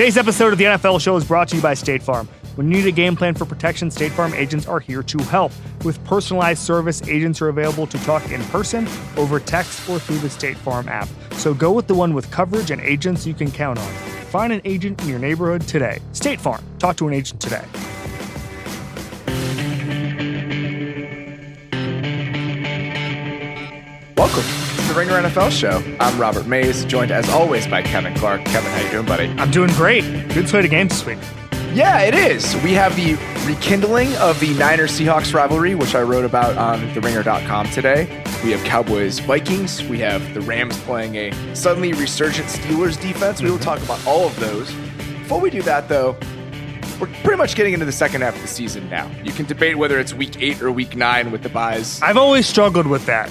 Today's episode of the NFL Show is brought to you by State Farm. When you need a game plan for protection, State Farm agents are here to help. With personalized service, agents are available to talk in person, over text, or through the State Farm app. So go with the one with coverage and agents you can count on. Find an agent in your neighborhood today. State Farm. Talk to an agent today. Welcome the Ringer NFL Show. I'm Robert Mays, joined as always by Kevin Clark. Kevin, how you doing, buddy? I'm doing great. Good slate of games this week. Yeah, it is. We have the rekindling of the Niners Seahawks rivalry, which I wrote about on theringer.com today. We have Cowboys Vikings. We have the Rams playing a suddenly resurgent Steelers defense. We will mm-hmm. talk about all of those. Before we do that, though, we're pretty much getting into the second half of the season now. You can debate whether it's week eight or week nine with the buys. I've always struggled with that.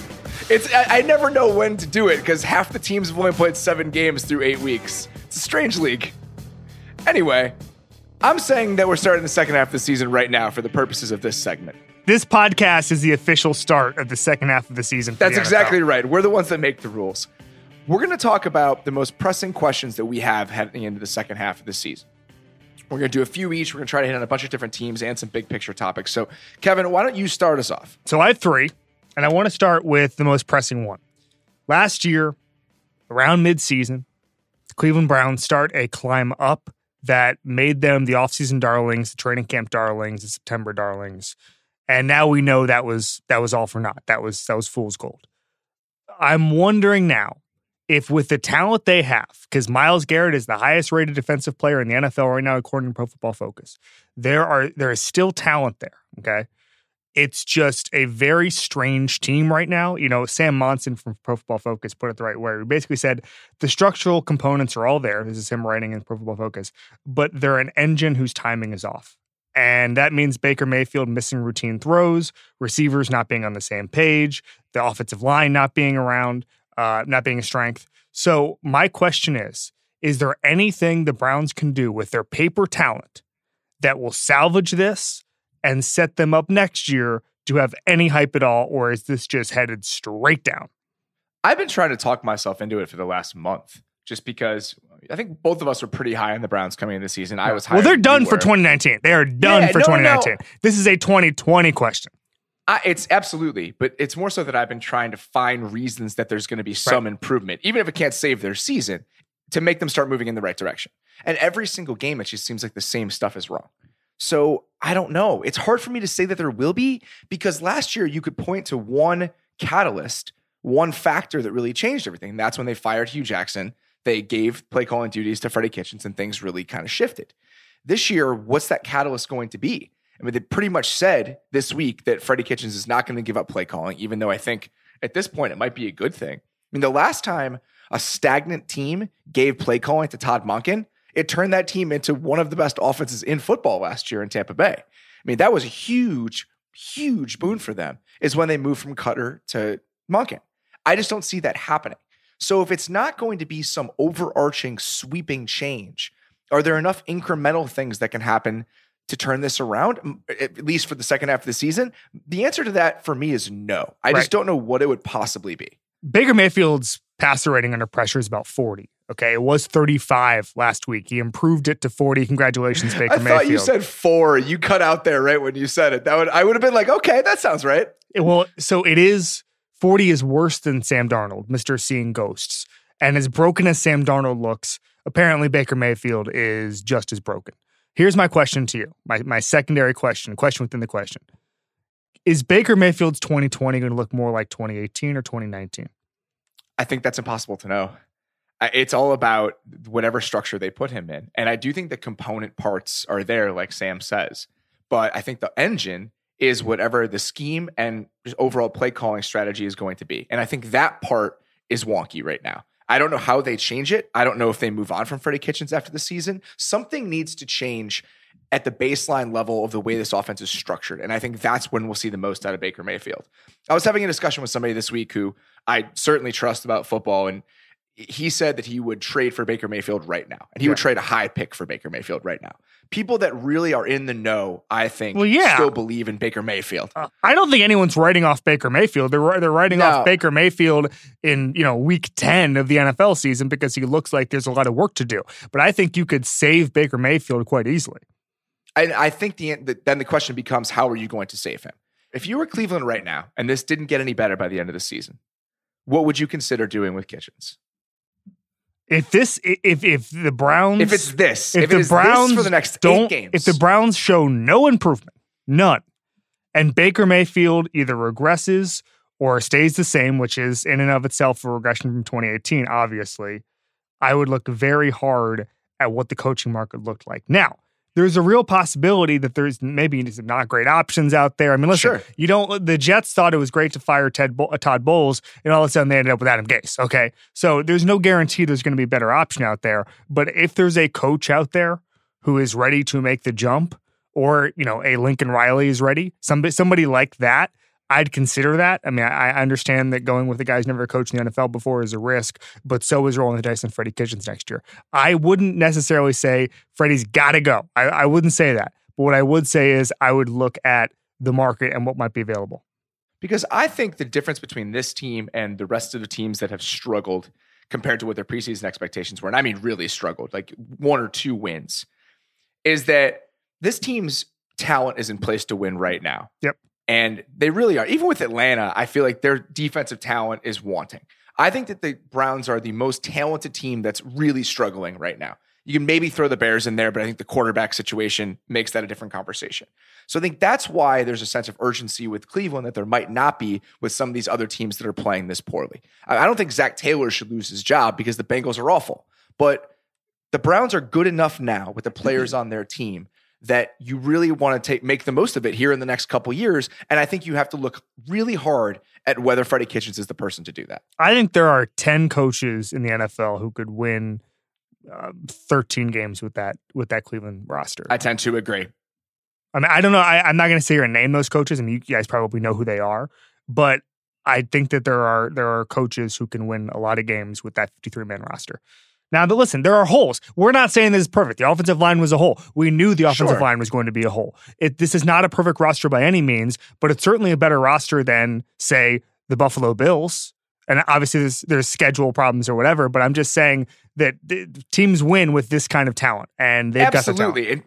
It's I, I never know when to do it because half the teams have only played seven games through eight weeks. It's a strange league. Anyway, I'm saying that we're starting the second half of the season right now for the purposes of this segment. This podcast is the official start of the second half of the season. for That's the exactly right. We're the ones that make the rules. We're going to talk about the most pressing questions that we have heading into the second half of the season. We're going to do a few each. We're going to try to hit on a bunch of different teams and some big picture topics. So, Kevin, why don't you start us off? So I have three, and I want to start with the most pressing one. Last year, around midseason, the Cleveland Browns start a climb up that made them the offseason darlings, the training camp darlings, the September darlings. And now we know that was that was all for naught. That was that was fool's gold. I'm wondering now if with the talent they have, because Myles Garrett is the highest rated defensive player in the NFL right now, according to Pro Football Focus, there are there is still talent there. Okay it's just a very strange team right now. You know, Sam Monson from Pro Football Focus put it the right way. He basically said the structural components are all there. This is him writing in Pro Football Focus, but they're an engine whose timing is off. And that means Baker Mayfield missing routine throws, receivers not being on the same page, the offensive line not being around, uh, not being a strength. So, my question is Is there anything the Browns can do with their paper talent that will salvage this? And set them up next year to have any hype at all, or is this just headed straight down? I've been trying to talk myself into it for the last month just because I think both of us were pretty high on the Browns coming into the season. I was high. Well, they're done for 2019. They are done Yeah, for no, no, no. 2019. This is a 2020 question. I, it's absolutely, but it's more so that I've been trying to find reasons that there's going to be some improvement, even if it can't save their season, to make them start moving in the right direction. And every single game, it just seems like the same stuff is wrong. So I don't know. It's hard for me to say that there will be because last year you could point to one catalyst, one factor that really changed everything. That's when they fired Hue Jackson. They gave play calling duties to Freddie Kitchens and things really kind of shifted. This year, what's that catalyst going to be? I mean, they pretty much said this week that Freddie Kitchens is not going to give up play calling, even though I think at this point it might be a good thing. I mean, the last time a stagnant team gave play calling to Todd Monken, it turned that team into one of the best offenses in football last year in Tampa Bay. I mean, that was a huge, huge boon for them, is when they moved from Koetter to Monken. I just don't see that happening. So if it's not going to be some overarching, sweeping change, are there enough incremental things that can happen to turn this around, at least for the second half of the season? The answer to that for me is no. I Right. just don't know what it would possibly be. Baker Mayfield's passer rating under pressure is about 40. Okay. It was 35 last week. He improved it to 40. Congratulations, Baker I thought Mayfield. you said four. You cut out there right when you said it. That would I would have been like, okay, that sounds right. Well, so it is 40 is worse than Sam Darnold, Mr. Seeing Ghosts. And as broken as Sam Darnold looks, apparently Baker Mayfield is just as broken. Here's my question to you. My my secondary question, question within the question. Is Baker Mayfield's 2020 going to look more like 2018 or 2019? I think that's impossible to know. It's all about whatever structure they put him in. And I do think the component parts are there, like Sam says. But I think the engine is whatever the scheme and overall play calling strategy is going to be. And I think that part is wonky right now. I don't know how they change it. I don't know if they move on from Freddie Kitchens after the season. Something needs to change at the baseline level of the way this offense is structured. And I think that's when we'll see the most out of Baker Mayfield. I was having a discussion with somebody this week who I certainly trust about football. And he said that he would trade for Baker Mayfield right now, and he yeah. would trade a high pick for Baker Mayfield right now. People that really are in the know, I think, well, yeah. still believe in Baker Mayfield. Uh, I don't think anyone's writing off Baker Mayfield. They're they're writing no. off Baker Mayfield in you know week ten of the NFL season because he looks like there's a lot of work to do. But I think you could save Baker Mayfield quite easily. I, I think the, the then the question becomes how are you going to save him? If you were Cleveland right now and this didn't get any better by the end of the season, what would you consider doing with Kitchens? If this, if if the Browns, if it's this, if, if the Browns for the next don't, games, if the Browns show no improvement, none, and Baker Mayfield either regresses or stays the same, which is in and of itself a regression from 2018, obviously, I would look very hard at what the coaching market looked like. Now, there's a real possibility that there's maybe not great options out there. I mean, listen, sure. you don't. The Jets thought it was great to fire Ted Bo- uh, Todd Bowles, and all of a sudden they ended up with Adam Gase. Okay, so there's no guarantee there's going to be a better option out there. But if there's a coach out there who is ready to make the jump, or you know, a Lincoln Riley is ready, somebody somebody like that I'd consider that. I mean, I, understand that going with a guy who's never coached in the NFL before is a risk, but so is rolling the dice on Freddie Kitchens next year. I wouldn't necessarily say Freddie's got to go. I, I wouldn't say that. But what I would say is I would look at the market and what might be available. Because I think the difference between this team and the rest of the teams that have struggled compared to what their preseason expectations were, and I mean really struggled, like one or two wins, is that this team's talent is in place to win right now. Yep. And they really are. Even with Atlanta, I feel like their defensive talent is wanting. I think that the Browns are the most talented team that's really struggling right now. You can maybe throw the Bears in there, but I think the quarterback situation makes that a different conversation. So I think that's why there's a sense of urgency with Cleveland that there might not be with some of these other teams that are playing this poorly. I don't think Zac Taylor should lose his job because the Bengals are awful, but the Browns are good enough now with the players on their team that you really want to take make the most of it here in the next couple years. And I think you have to look really hard at whether Freddie Kitchens is the person to do that. I think there are 10 coaches in the NFL who could win uh, 13 games with that with that Cleveland roster. I tend to agree. I mean, I don't know. I, am not going to say or name those coaches. I mean, you guys probably know who they are, but I think that there are there are coaches who can win a lot of games with that 53 man roster. Now, but listen, there are holes. We're not saying this is perfect. The offensive line was a hole. We knew the offensive sure. line was going to be a hole. It, this is not a perfect roster by any means, but it's certainly a better roster than, say, the Buffalo Bills. And obviously, there's, there's schedule problems or whatever. But I'm just saying that teams win with this kind of talent, and they've Absolutely. got the talent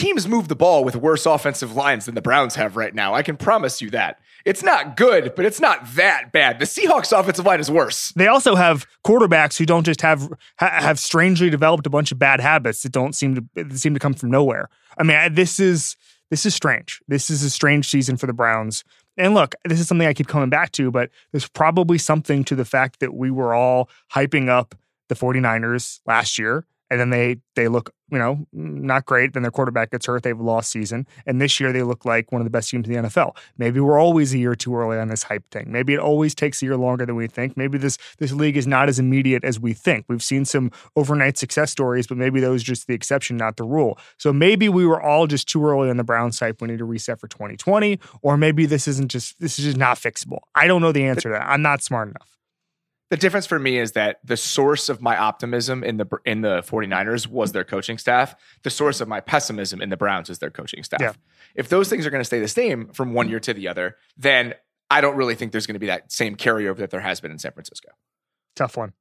teams move the ball with worse offensive lines than the Browns have right now. I can promise you that. It's not good, but it's not that bad. The Seahawks offensive line is worse. They also have quarterbacks who don't just have have strangely developed a bunch of bad habits that don't seem to seem to come from nowhere. I mean, this is this is strange. This is a strange season for the Browns. And look, this is something I keep coming back to, but there's probably something to the fact that we were all hyping up the 49ers last year and then they they look you know not great then their quarterback gets hurt they have lost season and this year they look like one of the best teams in the NFL maybe we're always a year too early on this hype thing. Maybe it always takes a year longer than we think. Maybe this this league is not as immediate as we think. We've seen some overnight success stories but maybe those just the exception not the rule. So maybe we were all just too early on the Browns hype we need to reset for 2020 or maybe this isn't just this is just not fixable. I don't know the answer to that. I'm not smart enough the difference for me is that the source of my optimism in the in the 49ers was their coaching staff. The source of my pessimism in the Browns is their coaching staff. Yeah. If those things are going to stay the same from one year to the other, then I don't really think there's going to be that same carryover that there has been in San Francisco. Tough one.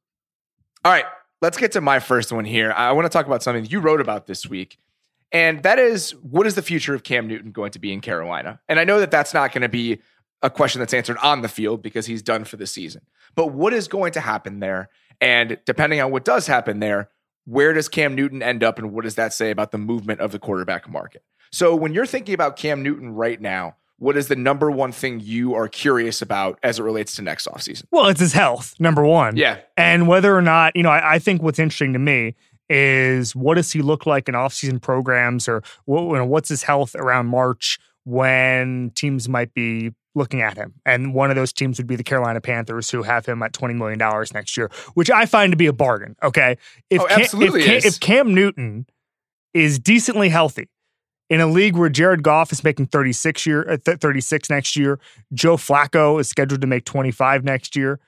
All right, let's get to my first one here. I want to talk about something you wrote about this week. And that is, what is the future of Cam Newton going to be in Carolina? And I know that that's not going to be a question that's answered on the field because he's done for the season. But what is going to happen there? And depending on what does happen there, where does Cam Newton end up and what does that say about the movement of the quarterback market? So when you're thinking about Cam Newton right now, what is the number one thing you are curious about as it relates to next offseason? Well, it's his health, number one. Yeah. And whether or not, you know, I, I think what's interesting to me is what does he look like in offseason programs or what, you know, what's his health around March when teams might be looking at him. And one of those teams would be the Carolina Panthers, who have him at $20 million next year, which I find to be a bargain. Okay. If, oh, absolutely Cam, if, if Cam Newton is decently healthy, in a league where Jared Goff is making 36 year uh, 36 next year, Joe Flacco is scheduled to make 25 next year.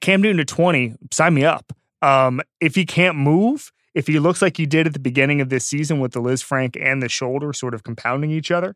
Cam Newton to 20, sign me up. Um, if he can't move, if he looks like he did at the beginning of this season with the Lisfranc and the shoulder sort of compounding each other,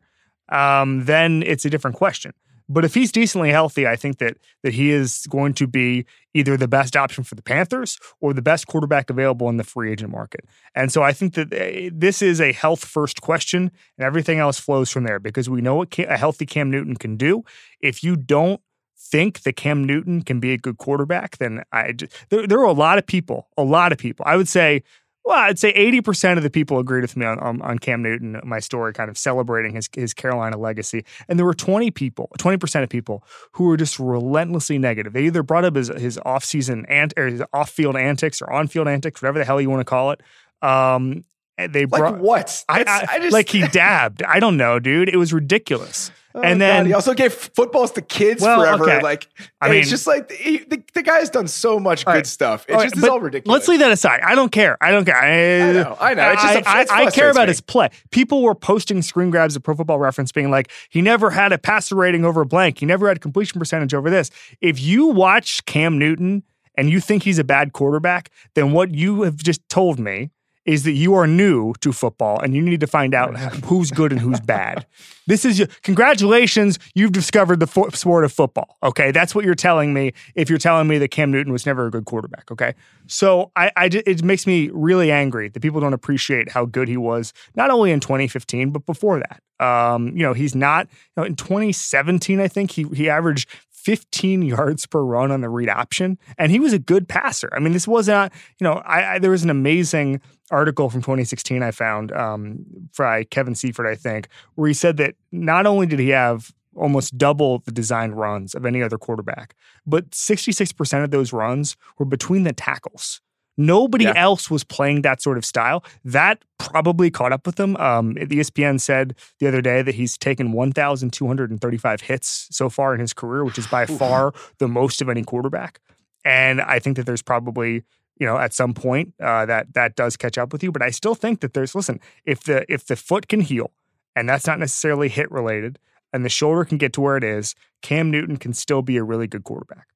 um, then it's a different question. But if he's decently healthy, I think that that he is going to be either the best option for the Panthers or the best quarterback available in the free agent market. And so I think that eh, this is a health first question, and everything else flows from there because we know what a healthy Cam Newton can do. If you don't think that Cam Newton can be a good quarterback, then I there, there are a lot of people, a lot of people. I would say well, I'd say 80% of the people agreed with me on, on, on, Cam Newton, my story, kind of celebrating his, his Carolina legacy. And there were 20 people, 20% of people who were just relentlessly negative. They either brought up his, his off-season ant, or his off-field antics or on-field antics, whatever the hell you want to call it. Um, they brought what? I, I, I just, like he dabbed. I don't know, dude. It was ridiculous. Oh and then God, he also gave footballs to kids well, forever. Okay. Like I mean, it's just like he, the, the guy's done so much good right. stuff. It's all just right, all ridiculous. Let's leave that aside. I don't care. I don't care. I, I know. I know. It's just I, I, I care about me. his play. People were posting screen grabs of Pro Football Reference, being like, he never had a passer rating over blank. He never had completion percentage over this. If you watch Cam Newton and you think he's a bad quarterback, then what you have just told me is that you are new to football and you need to find out who's good and who's bad. This is your congratulations, you've discovered the fo- sport of football. Okay, that's what you're telling me. If you're telling me that Cam Newton was never a good quarterback, okay, so I, I it makes me really angry that people don't appreciate how good he was, not only in 2015 but before that. Um, you know, he's not. You know, in 2017, I think he he averaged 15 yards per run on the read option, and he was a good passer. I mean, this was not, you know, I, I there was an amazing article from 2016 I found um, by Kevin Seifert, I think, where he said that not only did he have almost double the designed runs of any other quarterback, but 66% of those runs were between the tackles. Nobody yeah. else was playing that sort of style. That probably caught up with him. Um, the ESPN said the other day that he's taken 1,235 hits so far in his career, which is by far the most of any quarterback. And I think that there's probably you know at some point uh, that that does catch up with you. But I still think that there's listen if the if the foot can heal, and that's not necessarily hit related, and the shoulder can get to where it is, Cam Newton can still be a really good quarterback.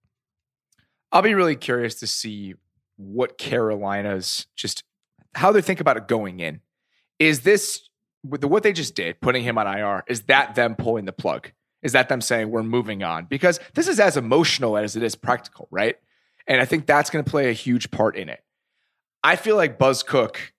I'll be really curious to see what Carolina's just how they think about it going in. Is this what they just did, putting him on IR? Is that them pulling the plug? Is that them saying we're moving on? Because this is as emotional as it is practical, right? And I think that's going to play a huge part in it. I feel like Bus Cook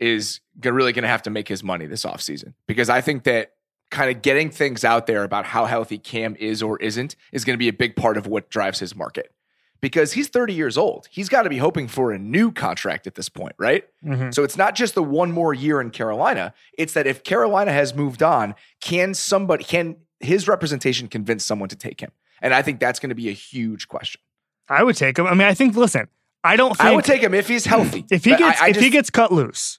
is really going to have to make his money this offseason because I think that kind of getting things out there about how healthy Cam is or isn't is going to be a big part of what drives his market because he's 30 years old. He's got to be hoping for a new contract at this point, right? Mm-hmm. So it's not just the one more year in Carolina. It's that if Carolina has moved on, can somebody, can his representation convince someone to take him? And I think that's going to be a huge question. I would take him. I mean, I think, listen, I don't think. I would take him if he's healthy. If he gets, I, I if just, he gets cut loose,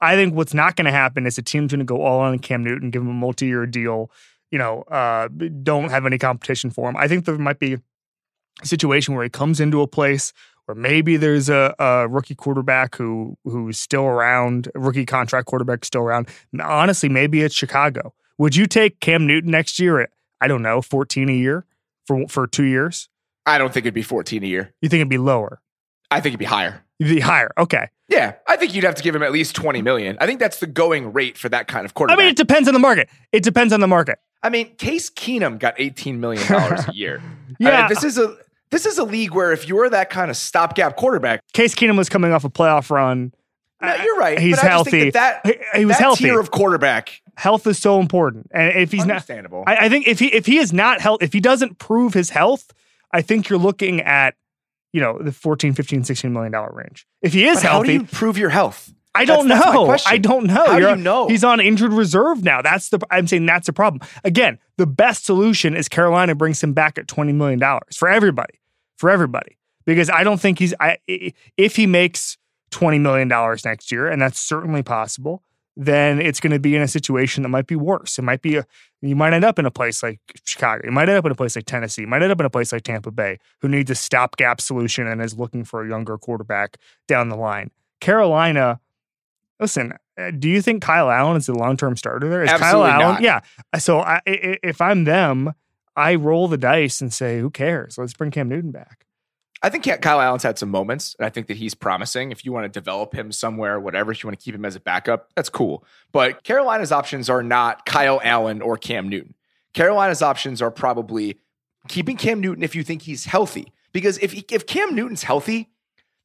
I think what's not going to happen is a team's going to go all on Cam Newton, give him a multi year deal, you know, uh, don't have any competition for him. I think there might be a situation where he comes into a place where maybe there's a, a, rookie quarterback who who's still around, rookie contract quarterback still around. Honestly, maybe it's Chicago. Would you take Cam Newton next year at I don't know, 14 a year for for 2 years? I don't think it'd be 14 a year. You think it'd be lower? I think it'd be higher. It'd be higher. Okay. Yeah, I think you'd have to give him at least 20 million. I think that's the going rate for that kind of quarterback. I mean, it depends on the market. It depends on the market. I mean, Case Keenum got 18 million dollars a year. yeah, I mean, this is a this is a league where if you're that kind of stopgap quarterback, Case Keenum was coming off a playoff run. No, you're right. Uh, he's healthy. That, that, he, he was that healthy. Tier of quarterback. Health is so important, and if he's not, I, I think if he if he is not health, if he doesn't prove his health, I think you're looking at you know the 14, 15, 16 million dollar range. If he is but healthy, how do you prove your health? I don't that's, know. That's I don't know. How You're, do you know? He's on injured reserve now. That's the. I'm saying that's the problem. Again, the best solution is Carolina brings him back at twenty million dollars for everybody, for everybody. Because I don't think he's. I if he makes twenty million dollars next year, and that's certainly possible then it's going to be in a situation that might be worse. It might be a, you might end up in a place like Chicago. You might end up in a place like Tennessee. You might end up in a place like Tampa Bay, who needs a stopgap solution and is looking for a younger quarterback down the line. Carolina, listen, uh, do you think Kyle Allen is the long term starter there? Is Absolutely Kyle Allen? Not. Yeah. So I, if I'm them, I roll the dice and say, who cares? Let's bring Cam Newton back. I think Kyle Allen's had some moments, and I think that he's promising. If you want to develop him somewhere, whatever, if you want to keep him as a backup, that's cool. But Carolina's options are not Kyle Allen or Cam Newton. Carolina's options are probably keeping Cam Newton if you think he's healthy. Because if if Cam Newton's healthy,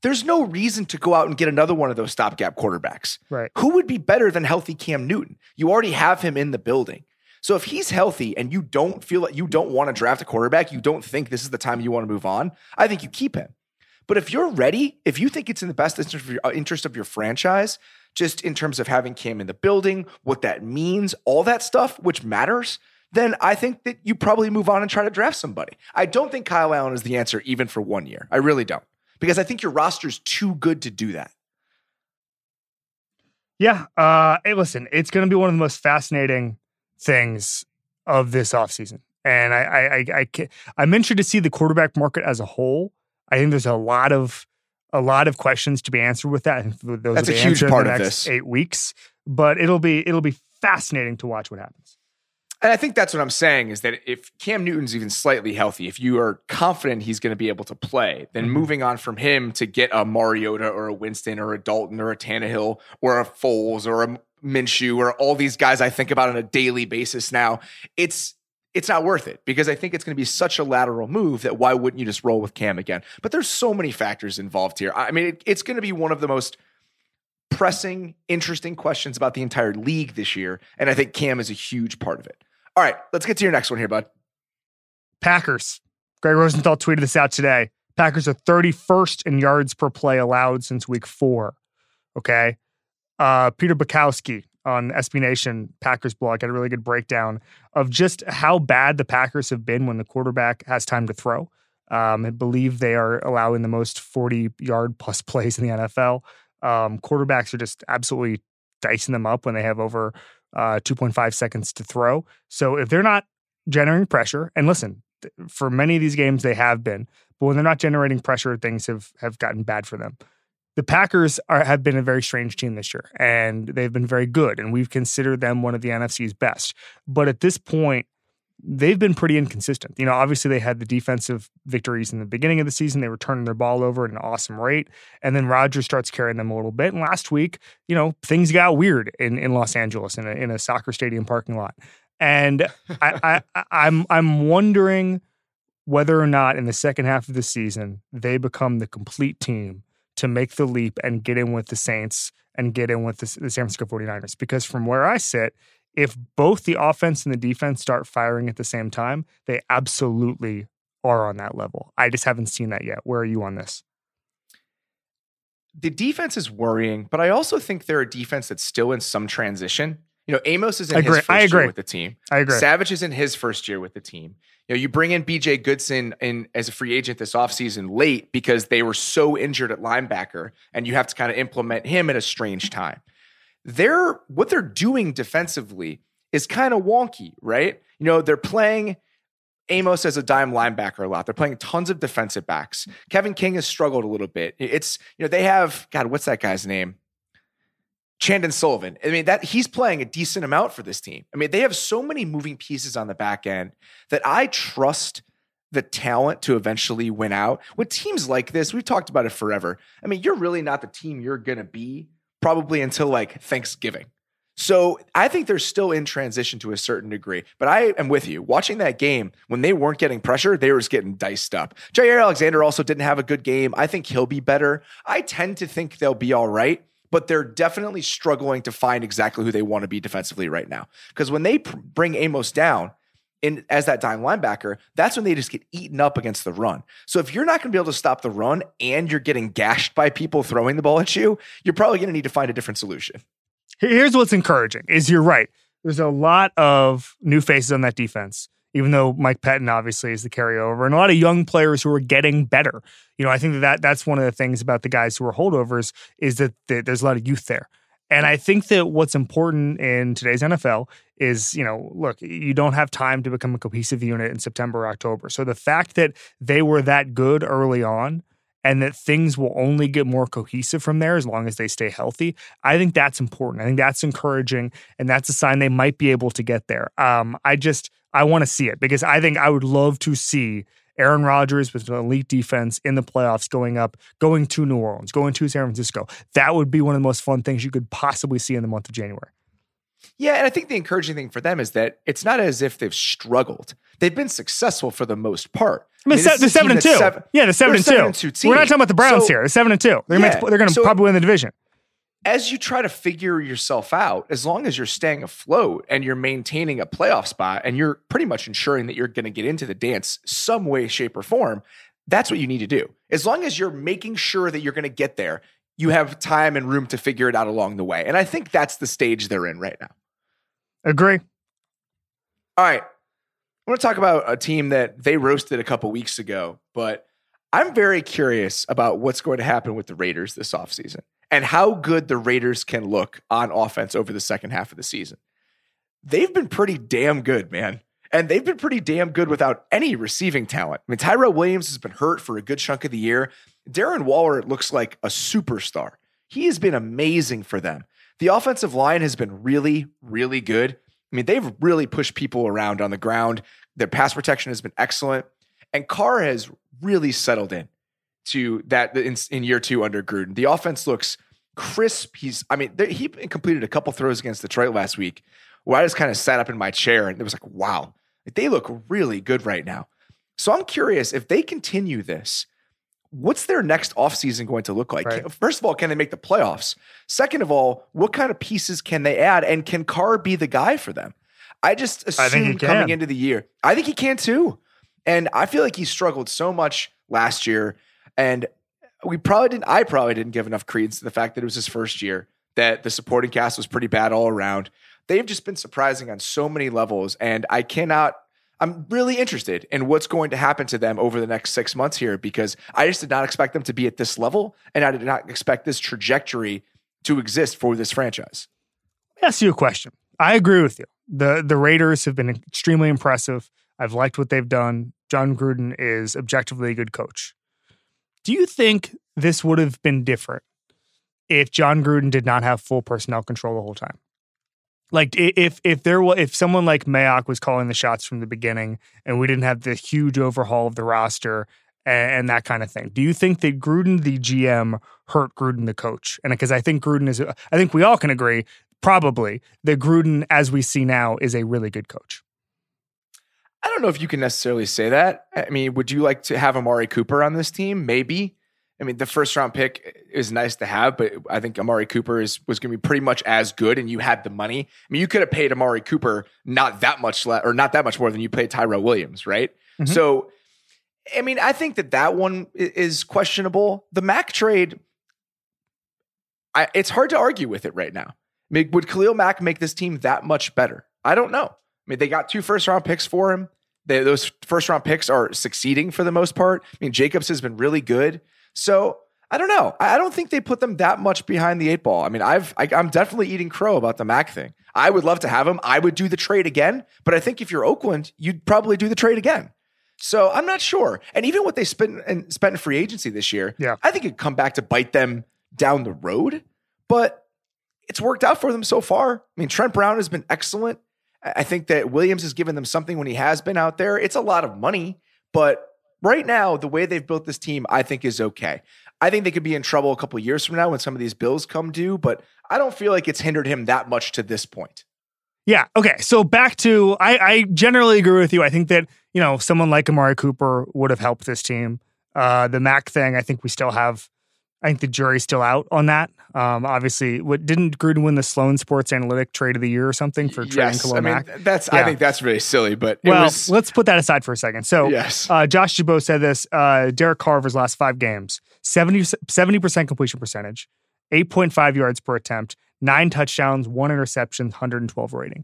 there's no reason to go out and get another one of those stopgap quarterbacks. Right. Who would be better than healthy Cam Newton? You already have him in the building. So if he's healthy and you don't feel like you don't want to draft a quarterback, you don't think this is the time you want to move on, I think you keep him. But if you're ready, if you think it's in the best interest of your, uh, interest of your franchise, just in terms of having Cam in the building, what that means, all that stuff, which matters, then I think that you probably move on and try to draft somebody. I don't think Kyle Allen is the answer even for one year. I really don't. Because I think your roster's too good to do that. Yeah. Uh, hey, listen, it's going to be one of the most fascinating things of this offseason. And I, I, I, I, I'm interested to see the quarterback market as a whole. I think there's a lot of a lot of questions to be answered with that. Those That's a huge part of this. Eight weeks, but it'll be it'll be fascinating to watch what happens. And I think that's what I'm saying is that if Cam Newton's even slightly healthy, if you are confident he's going to be able to play, then mm-hmm. moving on from him to get a Mariota or a Winston or a Dalton or a Tannehill or a Foles or a Minshew or all these guys I think about on a daily basis now, it's it's not worth it because I think it's going to be such a lateral move that why wouldn't you just roll with Cam again? But there's so many factors involved here. I mean, it, it's going to be one of the most pressing, interesting questions about the entire league this year, and I think Cam is a huge part of it. All right, let's get to your next one here, bud. Packers. Greg Rosenthal tweeted this out today. Packers are 31st in yards per play allowed since week four. Okay. Uh, Peter Bukowski on SB Nation Packers blog had a really good breakdown of just how bad the Packers have been when the quarterback has time to throw. Um, I believe they are allowing the most 40 yard plus plays in the NFL. Um, quarterbacks are just absolutely dicing them up when they have over uh, 2.5 seconds to throw. So if they're not generating pressure, and listen, for many of these games they have been, but when they're not generating pressure, things have have gotten bad for them. The Packers are, have been a very strange team this year, and they've been very good, and we've considered them one of the NFC's best. But at this point, they've been pretty inconsistent. You know, obviously they had the defensive victories in the beginning of the season. They were turning their ball over at an awesome rate. And then Rodgers starts carrying them a little bit. And last week, you know, things got weird in, in Los Angeles in a, in a soccer stadium parking lot. And I, I, I'm I'm wondering whether or not in the second half of the season they become the complete team to make the leap and get in with the Saints and get in with the, the San Francisco 49ers. Because from where I sit, if both the offense and the defense start firing at the same time, they absolutely are on that level. I just haven't seen that yet. Where are you on this? The defense is worrying, but I also think they're a defense that's still in some transition. You know, Amos is in his first I agree. year with the team. I agree. Savage is in his first year with the team. You know, you bring in BJ Goodson in as a free agent this offseason late because they were so injured at linebacker, and you have to kind of implement him at a strange time they're what they're doing defensively is kind of wonky, right? You know, they're playing Amos as a dime linebacker a lot. They're playing tons of defensive backs. Kevin King has struggled a little bit. It's, you know, they have, God, what's that guy's name? Chandon Sullivan. I mean, that he's playing a decent amount for this team. I mean, they have so many moving pieces on the back end that I trust the talent to eventually win out. With teams like this, we've talked about it forever. I mean, you're really not the team you're to be probably until like Thanksgiving. So I think they're still in transition to a certain degree. But I am with you. Watching that game, when they weren't getting pressure, they were just getting diced up. Jaire Alexander also didn't have a good game. I think he'll be better. I tend to think they'll be all right, but they're definitely struggling to find exactly who they want to be defensively right now. Because when they pr- bring Amos down, in as that dime linebacker, that's when they just get eaten up against the run. So if you're not going to be able to stop the run and you're getting gashed by people throwing the ball at you, you're probably going to need to find a different solution. Here's what's encouraging is you're right. There's a lot of new faces on that defense, even though Mike Pettine obviously is the carryover, and a lot of young players who are getting better. You know, I think that, that that's one of the things about the guys who are holdovers is that there's a lot of youth there. And I think that what's important in today's NFL is, you know, look, you don't have time to become a cohesive unit in September October. So the fact that they were that good early on and that things will only get more cohesive from there as long as they stay healthy, I think that's important. I think that's encouraging and that's a sign they might be able to get there. Um, I just I want to see it because I think I would love to see Aaron Rodgers with an elite defense in the playoffs going up, going to New Orleans, going to San Francisco. That would be one of the most fun things you could possibly see in the month of January. Yeah, and I think the encouraging thing for them is that it's not as if they've struggled. They've been successful for the most part. I mean, I mean the seven and two. Seven, yeah, the seven and two. and two. We're not talking about the Browns so, here. The seven and two. They're yeah, going to so probably win the division. As you try to figure yourself out, as long as you're staying afloat and you're maintaining a playoff spot, and you're pretty much ensuring that you're going to get into the dance some way, shape, or form, that's what you need to do. As long as you're making sure that you're going to get there, you have time and room to figure it out along the way. And I think that's the stage they're in right now. Agree. All right. I want to talk about a team that they roasted a couple weeks ago, but I'm very curious about what's going to happen with the Raiders this offseason and how good the Raiders can look on offense over the second half of the season. They've been pretty damn good, man. And they've been pretty damn good without any receiving talent. I mean, Tyrell Williams has been hurt for a good chunk of the year. Darren Waller looks like a superstar. He has been amazing for them. The offensive line has been really, really good. I mean, they've really pushed people around on the ground. Their pass protection has been excellent. And Carr has really settled in to that in, in year two under Gruden. The offense looks crisp. He's, I mean, he completed a couple throws against Detroit last week where I just kind of sat up in my chair and it was like, wow, they look really good right now. So I'm curious if they continue this, what's their next offseason going to look like? Right. First of all, can they make the playoffs? Second of all, what kind of pieces can they add? And can Carr be the guy for them? I just assume coming into the year, I think he can too. And I feel like he struggled so much last year. And we probably didn't, I probably didn't give enough credence to the fact that it was his first year, that the supporting cast was pretty bad all around. They've just been surprising on so many levels. And I cannot I'm really interested in what's going to happen to them over the next six months here because I just did not expect them to be at this level and I did not expect this trajectory to exist for this franchise. Let me ask you a question. I agree with you. The the Raiders have been extremely impressive. I've liked what they've done. Jon Gruden is objectively a good coach. Do you think this would have been different if Jon Gruden did not have full personnel control the whole time? Like if if there was if someone like Mayock was calling the shots from the beginning and we didn't have the huge overhaul of the roster and, and that kind of thing, do you think that Gruden the GM hurt Gruden the coach? And because I think Gruden is, I think we all can agree probably that Gruden, as we see now, is a really good coach. I don't know if you can necessarily say that. I mean, would you like to have Amari Cooper on this team? Maybe. I mean, the first round pick is nice to have, but I think Amari Cooper is was going to be pretty much as good, and you had the money. I mean, you could have paid Amari Cooper not that much less, or not that much more than you paid Tyrell Williams, right? Mm-hmm. So, I mean, I think that that one is questionable. The Mack trade, I, it's hard to argue with it right now. I mean, would Khalil Mack make this team that much better? I don't know. I mean, they got two first round picks for him. They, those first round picks are succeeding for the most part. I mean, Jacobs has been really good. So I don't know. I don't think they put them that much behind the eight ball. I mean, I've I, am definitely eating crow about the Mack thing. I would love to have him. I would do the trade again, but I think if you're Oakland, you'd probably do the trade again. So I'm not sure. And even what they spent and spent in free agency this year, yeah. I think it'd come back to bite them down the road. But it's worked out for them so far. I mean, Trent Brown has been excellent. I think that Williams has given them something when he has been out there. It's a lot of money, but right now, the way they've built this team, I think is okay. I think they could be in trouble a couple years from now when some of these bills come due, but I don't feel like it's hindered him that much to this point. Yeah. Okay. So back to I, I generally agree with you. I think that you know someone like Amari Cooper would have helped this team. Uh, the Mack thing, I think we still have I think the jury's still out on that. Um, obviously, what didn't Gruden win the Sloan Sports Analytic Trade of the Year or something for trading yes, I mean? That's yeah. I think that's really silly. But well, was... let's put that aside for a second. So, yes. uh, Josh Dubow said this: uh, Derek Carver's last five games, 70 percent completion percentage, eight point five yards per attempt, nine touchdowns, one interception, 112 rating.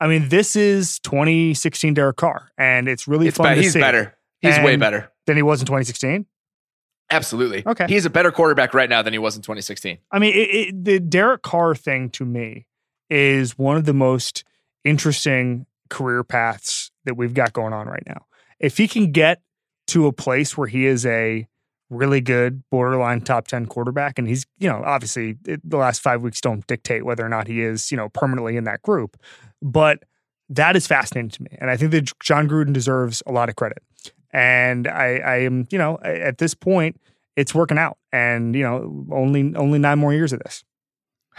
I mean, this is 2016 Derek Carr, and it's really it's fun. Be- he's see. better. He's and way better than he was in 2016. Absolutely. Okay. He's a better quarterback right now than he was in 2016. I mean, it, it, the Derek Carr thing to me is one of the most interesting career paths that we've got going on right now. If he can get to a place where he is a really good borderline top 10 quarterback and he's you know obviously it, the last 5 weeks don't dictate whether or not he is you know permanently in that group but that is fascinating to me and i think that Jon Gruden deserves a lot of credit And I, I am, you know, at this point, it's working out. And you know, only only nine more years of this.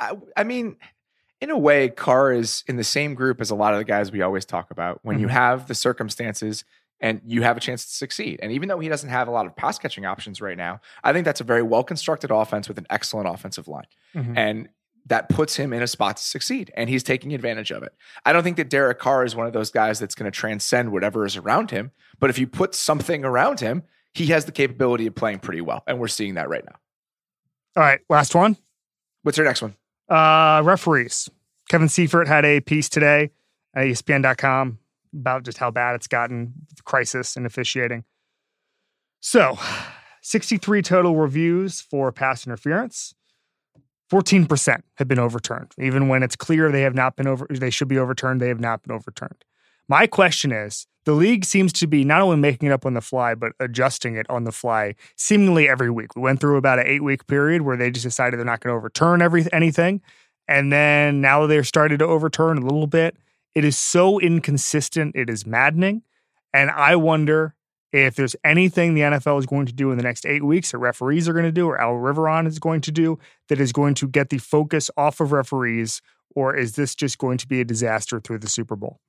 I, I, mean, in a way, Carr is in the same group as a lot of the guys we always talk about. When mm-hmm. you have the circumstances and you have a chance to succeed. And even though he doesn't have a lot of pass catching options right now, I think that's a very well constructed offense with an excellent offensive line. Mm-hmm. And that puts him in a spot to succeed. And he's taking advantage of it. I don't think that Derek Carr is one of those guys that's going to transcend whatever is around him. But if you put something around him, he has the capability of playing pretty well. And we're seeing that right now. All right. Last one. What's your next one? Uh, referees. Kevin Seifert had a piece today at ESPN.com about just how bad it's gotten, crisis in officiating. So, 63 total reviews for pass interference. 14% have been overturned. Even when it's clear they have not been over they should be overturned, they have not been overturned. My question is, the league seems to be not only making it up on the fly but adjusting it on the fly seemingly every week. We went through about an 8-week period where they just decided they're not going to overturn every anything and then now they're starting to overturn a little bit. It is so inconsistent. It is maddening. And I wonder if there's anything the NFL is going to do in the next eight weeks that referees are going to do or Al Riveron is going to do that is going to get the focus off of referees, or is this just going to be a disaster through the Super Bowl?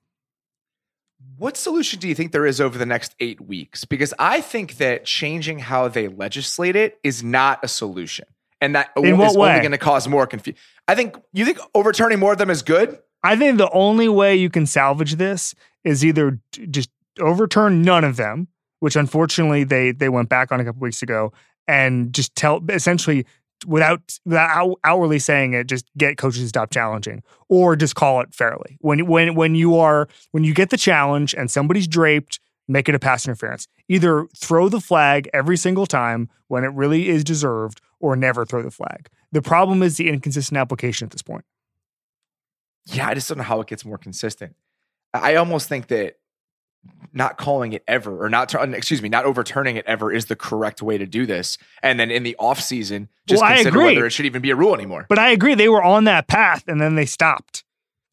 What solution do you think there is over the next eight weeks? Because I think that changing how they legislate it is not a solution. And that in is only going to cause more confusion. I think you think overturning more of them is good? I think the only way you can salvage this is either just overturn none of them, which unfortunately they they went back on a couple weeks ago, and just tell essentially without without hourly saying it, just get coaches to stop challenging, or just call it fairly. When when when you are when you get the challenge and somebody's draped, make it a pass interference. Either throw the flag every single time when it really is deserved, or never throw the flag. The problem is the inconsistent application at this point yeah, I just don't know how it gets more consistent. I almost think that not calling it ever or not excuse me not overturning it ever is the correct way to do this. And then in the off season just well, consider whether it should even be a rule anymore. But i agree they were on that path and then they stopped.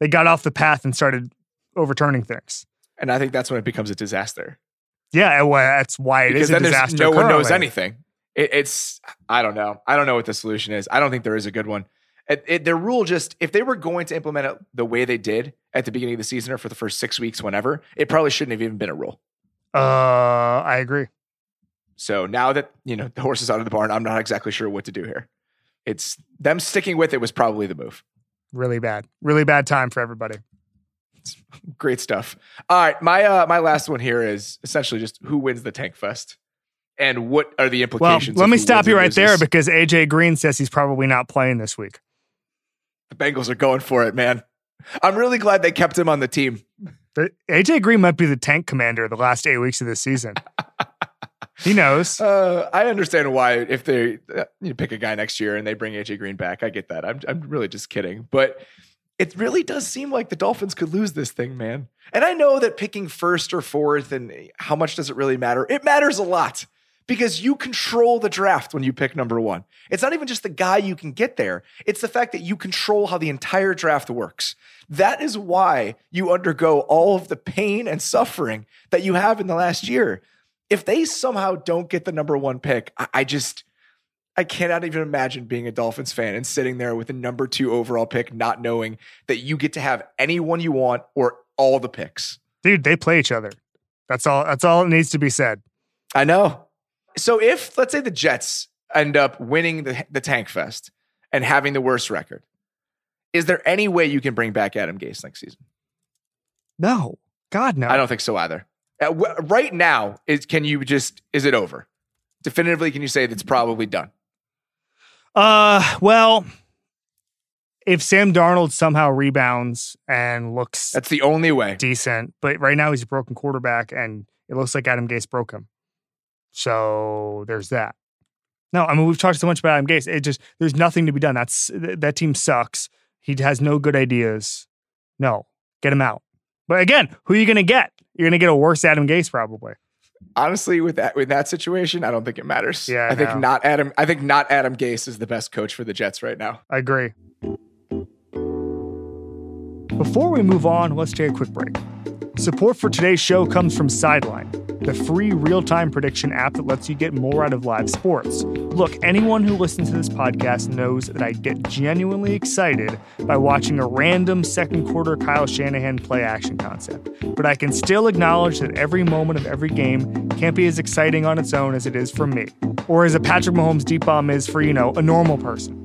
They got off the path and started overturning things. And i think that's when it becomes a disaster. Yeah well, that's why it because is a disaster no currently. one knows anything. It, it's i don't know. I don't know what the solution is. I don't think there is a good one it, it, their rule just if they were going to implement it the way they did at the beginning of the season or for the first six weeks, whenever it probably shouldn't have even been a rule. Uh, I agree. So now that you know the horse is out of the barn, I'm not exactly sure what to do here. It's them sticking with it was probably the move. Really bad, really bad time for everybody. It's great stuff. All right, my uh, my last one here is essentially just who wins the Tank Fest and what are the implications. Well, let me stop you right there because AJ Green says he's probably not playing this week. The Bengals are going for it, man. I'm really glad they kept him on the team. AJ Green might be the tank commander the last eight weeks of this season. he knows. Uh, I understand why if they uh, you pick a guy next year and they bring AJ Green back. I get that. I'm I'm really just kidding, but it really does seem like the Dolphins could lose this thing, man. And I know that picking first or fourth and how much does it really matter? It matters a lot because you control the draft when you pick number one. It's not even just the guy you can get there, it's the fact that you control how the entire draft works. That is why you undergo all of the pain and suffering that you have in the last year. If they somehow don't get the number one pick, I, I just. I cannot even imagine being a Dolphins fan and sitting there with the number two overall pick, not knowing that you get to have anyone you want or all the picks. Dude, they play each other. That's all. That's all it needs to be said. I know. So if let's say the Jets end up winning the, the Tank Fest and having the worst record, is there any way you can bring back Adam Gase next season? No, God, no. I don't think so either. Uh, w- right now, is can you just is it over? Definitively, can you say that's probably done? Uh, well, if Sam Darnold somehow rebounds and looks that's the only way decent, but right now he's a broken quarterback, and it looks like Adam Gase broke him. So there's that. No, I mean we've talked so much about Adam Gase. It just there's nothing to be done. That's that team sucks. He has no good ideas. No, get him out. But again, who are you going to get? You're going to get a worse Adam Gase probably. Honestly, with that with that situation, I don't think it matters. Yeah, I, I think not Adam. I think not Adam Gase is the best coach for the Jets right now. I agree. Before we move on, let's take a quick break. Support for today's show comes from Sideline, the free real time prediction app that lets you get more out of live sports. Look, anyone who listens to this podcast knows that I get genuinely excited by watching a random second quarter Kyle Shanahan play action concept, but I can still acknowledge that every moment of every game can't be as exciting on its own as it is for me, or as a Patrick Mahomes deep bomb is for, you know, a normal person.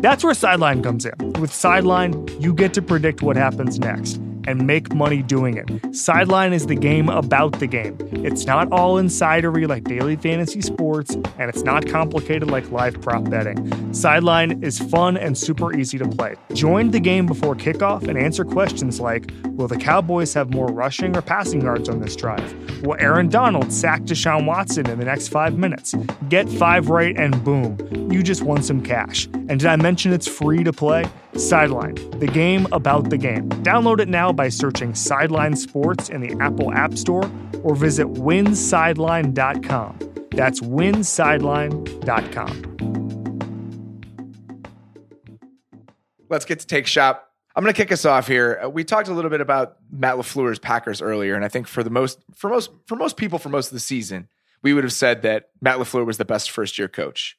That's where Sideline comes in. With Sideline, you get to predict what happens next and make money doing it. Sideline is the game about the game. It's not all insidery like daily fantasy sports, and it's not complicated like live prop betting. Sideline is fun and super easy to play. Join the game before kickoff and answer questions like Will the Cowboys have more rushing or passing yards on this drive? Will Aaron Donald sack Deshaun Watson in the next five minutes? Get five right and boom, you just won some cash. And did I mention it's free to play? Sideline, the game about the game. Download it now by searching Sideline Sports in the Apple App Store or visit winsideline.com. That's winsideline.com. Let's get to Take Shop. I'm going to kick us off here. Uh, We talked a little bit about Matt LaFleur's Packers earlier, and I think for the most for most for most people for most of the season, we would have said that Matt LaFleur was the best first year coach.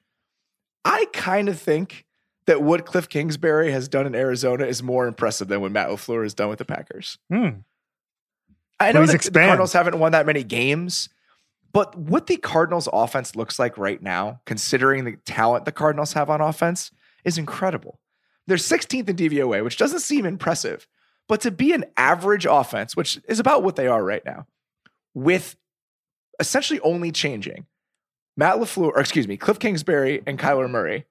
I kind of think that what Cliff Kingsbury has done in Arizona is more impressive than what Matt LaFleur has done with the Packers. Hmm. I know the. Cardinals haven't won that many games, but what the Cardinals offense looks like right now, considering the talent the Cardinals have on offense, is incredible. They're 16th in DVOA, which doesn't seem impressive, but to be an average offense, which is about what they are right now, with essentially only changing Matt LaFleur, or excuse me, Cliff Kingsbury and Kyler Murray,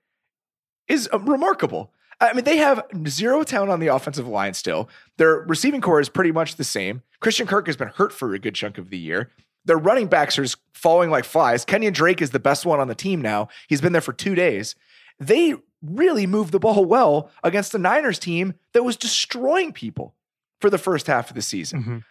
is uh, remarkable. I mean, they have zero talent on the offensive line still. Their receiving core is pretty much the same. Christian Kirk has been hurt for a good chunk of the year. Their running backs are just falling like flies. Kenyan Drake is the best one on the team now. He's been there for two days. They really moved the ball well against the Niners team that was destroying people for the first half of the season. Mhm.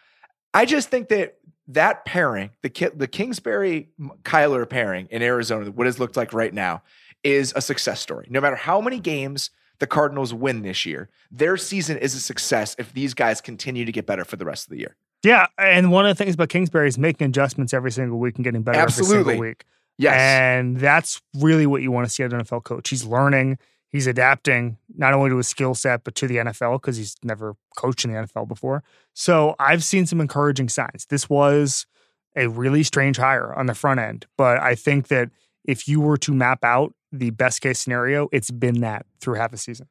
I just think that that pairing, the the Kingsbury Kyler pairing in Arizona, what has looked like right now, is a success story. No matter how many games the Cardinals win this year, their season is a success if these guys continue to get better for the rest of the year. Yeah, and one of the things about Kingsbury is making adjustments every single week and getting better every Absolutely. single week. Yes. And that's really what you want to see an NFL coach. He's learning, he's adapting not only to his skill set, but to the NFL because he's never coached in the NFL before. So I've seen some encouraging signs. This was a really strange hire on the front end, but I think that if you were to map out the best case scenario, it's been that through half a season.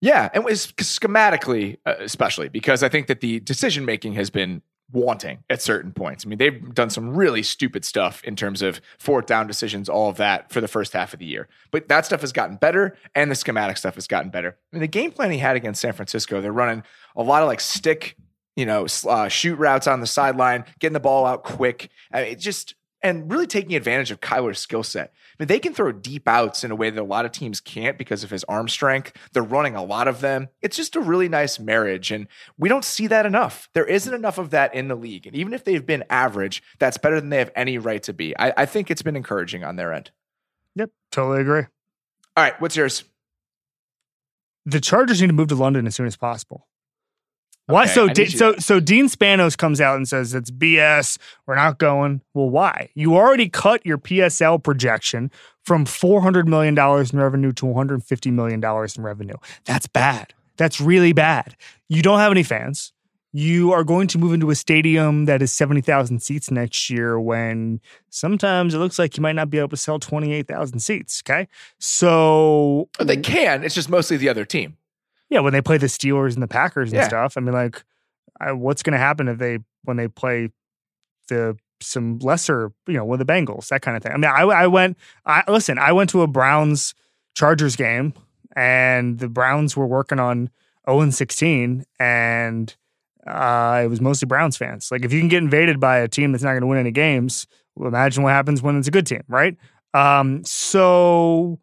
Yeah, and was schematically, uh, especially because I think that the decision making has been wanting at certain points. I mean, they've done some really stupid stuff in terms of fourth down decisions, all of that for the first half of the year. But that stuff has gotten better, and the schematic stuff has gotten better. I mean, the game plan he had against San Francisco, they're running a lot of like stick, you know, uh, shoot routes on the sideline, getting the ball out quick. I mean, it just and really taking advantage of Kyler's skill set. I mean, they can throw deep outs in a way that a lot of teams can't because of his arm strength. They're running a lot of them. It's just a really nice marriage, and we don't see that enough. There isn't enough of that in the league, and even if they've been average, that's better than they have any right to be. I, I think it's been encouraging on their end. Yep, totally agree. All right, what's yours? The Chargers need to move to London as soon as possible. Why? Okay, so, I need Di- you so, so Dean Spanos comes out and says it's BS. We're not going. Well, why? You already cut your PSL projection from four hundred million dollars in revenue to one hundred fifty million dollars in revenue. That's bad. That's really bad. You don't have any fans. You are going to move into a stadium that is seventy thousand seats next year. When sometimes it looks like you might not be able to sell twenty eight thousand seats. Okay, so They can. It's just mostly the other team. Yeah, when they play the Steelers and the Packers and Yeah. stuff. I mean, like, I, what's going to happen if they when they play the some lesser, you know, with the Bengals, that kind of thing. I mean, I, I went. I listen. I went to a Browns Chargers game, and the Browns were working on zero and sixteen, and uh, it was mostly Browns fans. Like, if you can get invaded by a team that's not going to win any games, well, imagine what happens when it's a good team, right? Um, so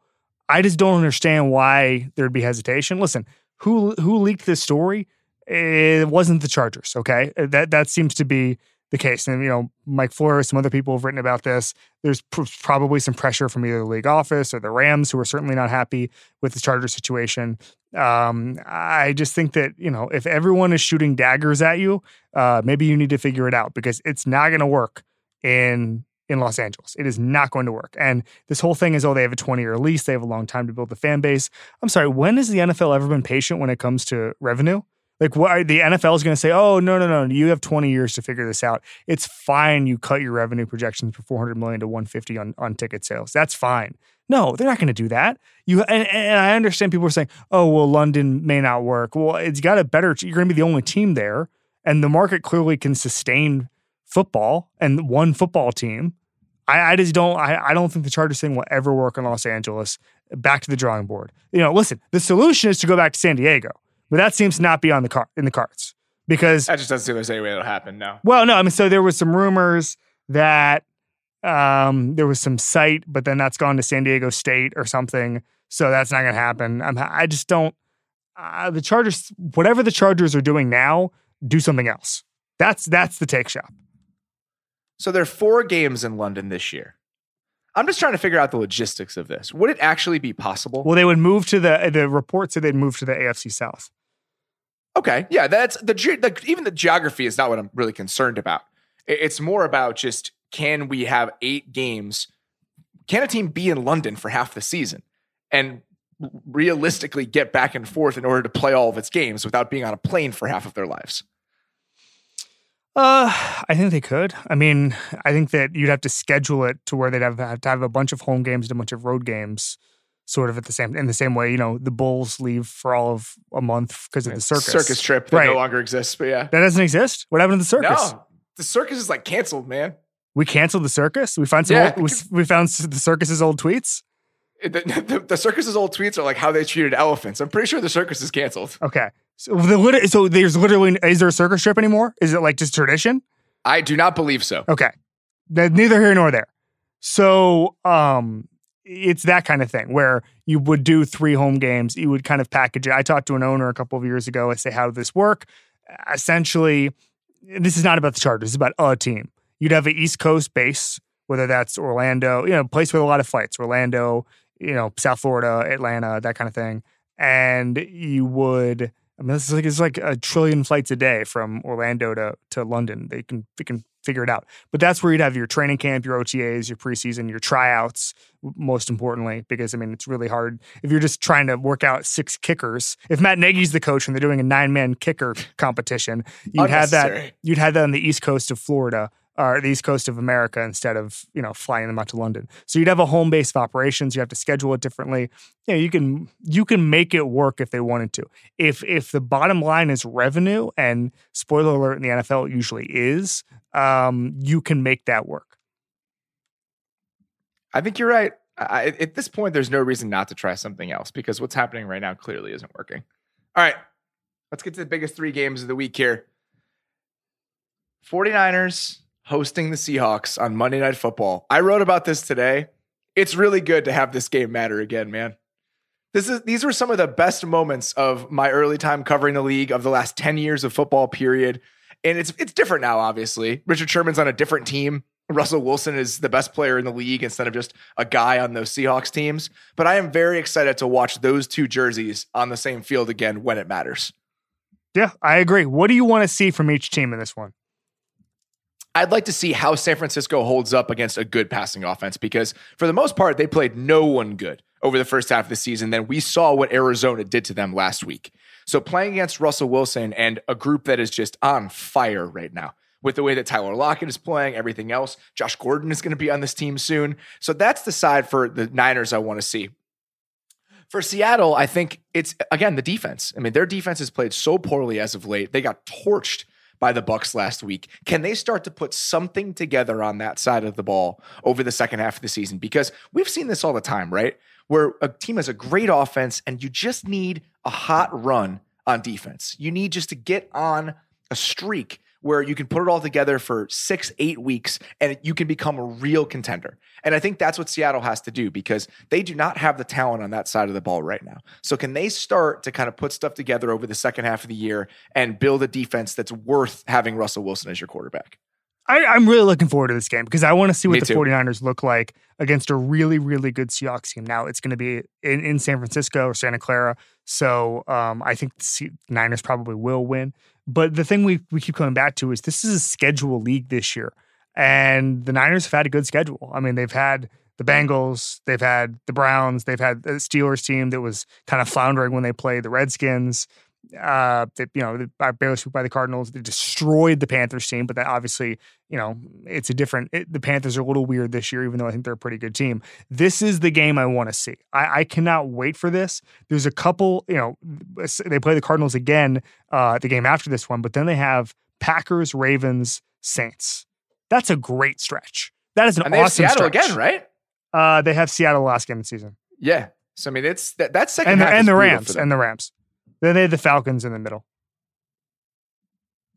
I just don't understand why there'd be hesitation. Listen, who who leaked this story? It wasn't the Chargers. Okay, that that seems to be the case. And, you know, Mike Florio, some other people have written about this. There's pr- probably some pressure from either the league office or the Rams, who are certainly not happy with the Charger situation. Um, I just think that, you know, if everyone is shooting daggers at you, uh, maybe you need to figure it out because it's not going to work in in Los Angeles. It is not going to work. And this whole thing is, oh, they have a 20 year lease. They have a long time to build the fan base. I'm sorry, when has the NFL ever been patient when it comes to revenue? Like what the NFL is going to say, oh no no no, you have 20 years to figure this out. It's fine. You cut your revenue projections from 400 million to 150 on on ticket sales. That's fine. No, they're not going to do that. You and, and, I understand people are saying, oh well, London may not work. Well, it's got a better. You're going to be the only team there, and the market clearly can sustain football and one football team. I, I just don't. I, I don't think the Chargers thing will ever work in Los Angeles. Back to the drawing board. You know, listen. The solution is to go back to San Diego but that seems to not be on the car in the cards because that just doesn't seem there's any way that'll happen. No. Well, no, I mean, so there was some rumors that um, there was some site, but then that's gone to San Diego State or something. So that's not going to happen. I'm, I just don't. Uh, the Chargers, whatever the Chargers are doing now, do something else. That's that's the take shop. So there are four games in London this year. I'm just trying to figure out the logistics of this. Would it actually be possible? Well, they would move to the the report said they'd move to the AFC South. Okay, yeah, that's the, the even the geography is not what I'm really concerned about. It's more about just can we have eight games? Can a team be in London for half the season and realistically get back and forth in order to play all of its games without being on a plane for half of their lives? Uh, I think they could. I mean, I think that you'd have to schedule it to where they'd have, have to have a bunch of home games and a bunch of road games, sort of at the same in the same way. You know, the Bulls leave for all of a month because of the circus circus trip that right. no longer exists. But yeah, that doesn't exist. What happened to the circus? No, the circus is like canceled, man. We canceled the circus. We found some. Yeah. Old, we, we found the circus's old tweets. The, the, the, circus's old tweets are like how they treated elephants. I'm pretty sure the circus is canceled. Okay, so, the, so there's literally is there a circus trip anymore? Is it like just tradition? I do not believe so. Okay, neither here nor there. So um, it's that kind of thing where you would do three home games. You would kind of package it. I talked to an owner a couple of years ago. I say, how does this work? Essentially, this is not about the Chargers. It's about a team. You'd have an East Coast base, whether that's Orlando, you know, a place with a lot of flights, Orlando, you know, South Florida, Atlanta, that kind of thing. And you would I mean, this is like it's like a trillion flights a day from Orlando to to London. They can they can figure it out. But that's where you'd have your training camp, your OTAs, your preseason, your tryouts. Most importantly, because I mean, it's really hard if you're just trying to work out six kickers. If Matt Nagy's the coach and they're doing a nine man kicker competition, you'd have that. You'd have that on the east coast of Florida or the east coast of America instead of you know flying them out to London. So you'd have a home base of operations. You have to schedule it differently. You know, you can you can make it work if they wanted to. If if the bottom line is revenue, and spoiler alert in the NFL it usually is, um, you can make that work. I think you're right. I, at this point, there's no reason not to try something else because what's happening right now clearly isn't working. All right, let's get to the biggest three games of the week here. 49ers hosting the Seahawks on Monday Night Football. I wrote about this today. It's really good to have this game matter again, man. This is these were some of the best moments of my early time covering the league of the last 10 years of football period. And it's it's different now obviously. Richard Sherman's on a different team. Russell Wilson is the best player in the league instead of just a guy on those Seahawks teams, but I am very excited to watch those two jerseys on the same field again when it matters. Yeah, I agree. What do you want to see from each team in this one? I'd like to see how San Francisco holds up against a good passing offense because for the most part, they played no one good over the first half of the season. Then we saw what Arizona did to them last week. So playing against Russell Wilson and a group that is just on fire right now with the way that Tyler Lockett is playing, everything else. Josh Gordon is going to be on this team soon. So that's the side for the Niners I want to see. For Seattle, I think it's again the defense. I mean, their defense has played so poorly as of late. They got torched by the Bucks last week. Can they start to put something together on that side of the ball over the second half of the season? Because we've seen this all the time, right? Where a team has a great offense and you just need a hot run on defense. You need just to get on a streak where you can put it all together for six, eight weeks and you can become a real contender. And I think that's what Seattle has to do because they do not have the talent on that side of the ball right now. So, can they start to kind of put stuff together over the second half of the year and build a defense that's worth having Russell Wilson as your quarterback? I, am really looking forward to this game because I want to see what Me the too. 49ers look like against a really, really good Seahawks team. Now it's going to be in, in San Francisco or Santa Clara. So um, I think the C- Niners probably will win. But the thing we, we keep coming back to is this is a schedule league this year. And the Niners have had a good schedule. I mean, they've had the Bengals, they've had the Browns, they've had the Steelers team that was kind of floundering when they played the Redskins uh, that you know, they barely swept by the Cardinals. They destroyed the Panthers team, but that obviously, you know, it's a different. It, the Panthers are a little weird this year, even though I think they're a pretty good team. This is the game I want to see. I, I, cannot wait for this. There's a couple, you know, they play the Cardinals again, uh, the game after this one, but then they have Packers, Ravens, Saints. That's a great stretch. That is an and they awesome have Seattle stretch. again, right? Uh, they have Seattle last game of the season. Yeah. So I mean, it's that that second and the, half and the Rams and the Rams. Then they have the Falcons in the middle.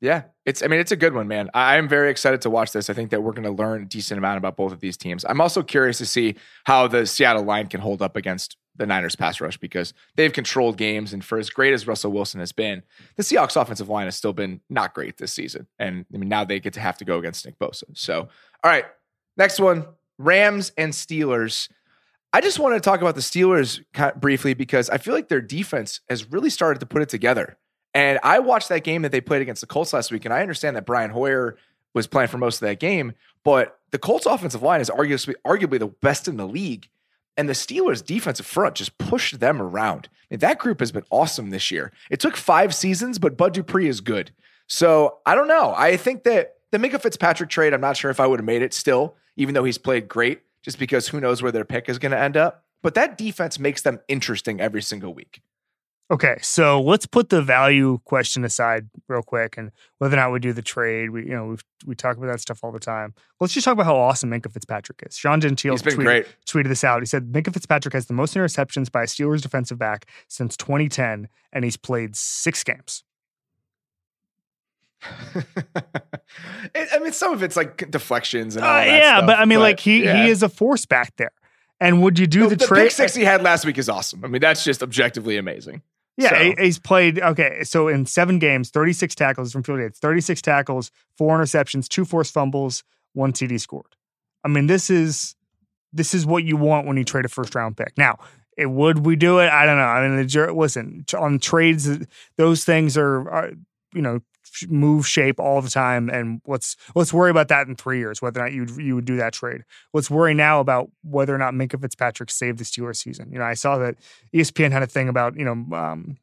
Yeah, it's. I mean, it's a good one, man. I am very excited to watch this. I think that we're going to learn a decent amount about both of these teams. I'm also curious to see how the Seattle line can hold up against the Niners pass rush because they've controlled games, and for as great as Russell Wilson has been, the Seahawks offensive line has still been not great this season. And I mean, now they get to have to go against Nick Bosa. So, all right, next one: Rams and Steelers. I just wanted to talk about the Steelers briefly because I feel like their defense has really started to put it together. And I watched that game that they played against the Colts last week, and I understand that Brian Hoyer was playing for most of that game, but the Colts offensive line is arguably, arguably the best in the league. And the Steelers' defensive front just pushed them around. I mean, that group has been awesome this year. It took five seasons, but Bud Dupree is good. So I don't know. I think that the Minkah Fitzpatrick trade, I'm not sure if I would have made it still, even though he's played great, just because who knows where their pick is going to end up. But that defense makes them interesting every single week. Okay, so let's put the value question aside real quick, and whether or not we do the trade. We, you know, we we talk about that stuff all the time. Let's just talk about how awesome Minkah Fitzpatrick is. Sean Gentile tweeted, tweeted this out. He said Minkah Fitzpatrick has the most interceptions by a Steelers defensive back since 2010, and he's played six games. I mean, some of it's like deflections and all Uh, that yeah, stuff, but I mean, like he yeah. he is a force back there. And would you do the, the, the trade? pick six he had last week is awesome. I mean, that's just objectively amazing. Yeah, So- he's played. Okay, so in seven games, 36 tackles from field. It's 36 tackles, four interceptions, two forced fumbles, one TD scored. I mean, this is this is what you want when you trade a first round pick. Now, it, would we do it? I don't know. I mean, the, listen on trades, those things are, are you know move shape all the time, and let's let's worry about that in three years whether or not you you would do that trade. Let's worry now about whether or not Minkah Fitzpatrick saved the Steelers season. You know, I saw that ESPN had a thing about you know. Um,